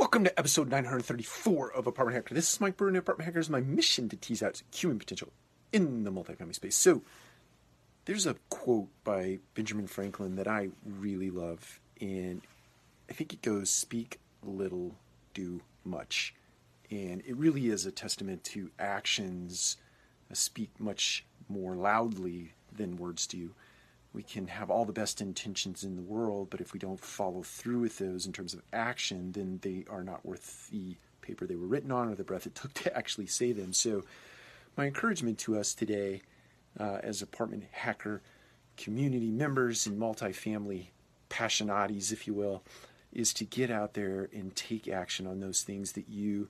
Welcome to episode 934 of Apartment Hacker. This is Mike Brewer, Apartment Hacker. Hackers. My mission to tease out human potential in the multifamily space. So, there's a quote by Benjamin Franklin that I really love, and I think it goes, Speak little, do much. And it really is a testament to actions speak much more loudly than words do. We can have all the best intentions in the world, but if we don't follow through with those in terms of action, then they are not worth the paper they were written on or the breath it took to actually say them. So, my encouragement to us today, uh, as apartment hacker community members and multifamily passionatis, if you will, is to get out there and take action on those things that you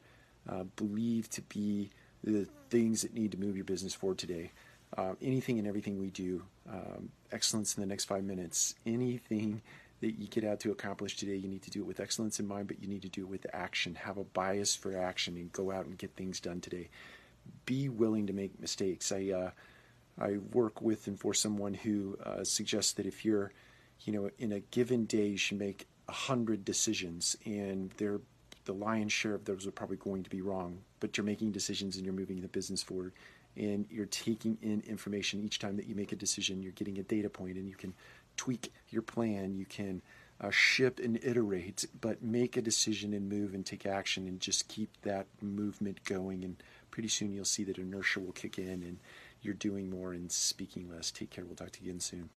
uh, believe to be the things that need to move your business forward today. Uh, anything and everything we do, um, excellence in the next five minutes, anything that you get out to accomplish today, you need to do it with excellence in mind, but you need to do it with action. Have a bias for action and go out and get things done today. Be willing to make mistakes. I uh, I work with and for someone who uh, suggests that if you're, you know, in a given day, you should make a hundred decisions, and they're the lion's share of those are probably going to be wrong. But you're making decisions and you're moving the business forward and you're taking in information each time that you make a decision. You're getting a data point, and you can tweak your plan. You can uh, ship and iterate, but make a decision and move and take action, and just keep that movement going. And pretty soon you'll see that inertia will kick in, and you're doing more and speaking less. Take care. We'll talk to you again soon.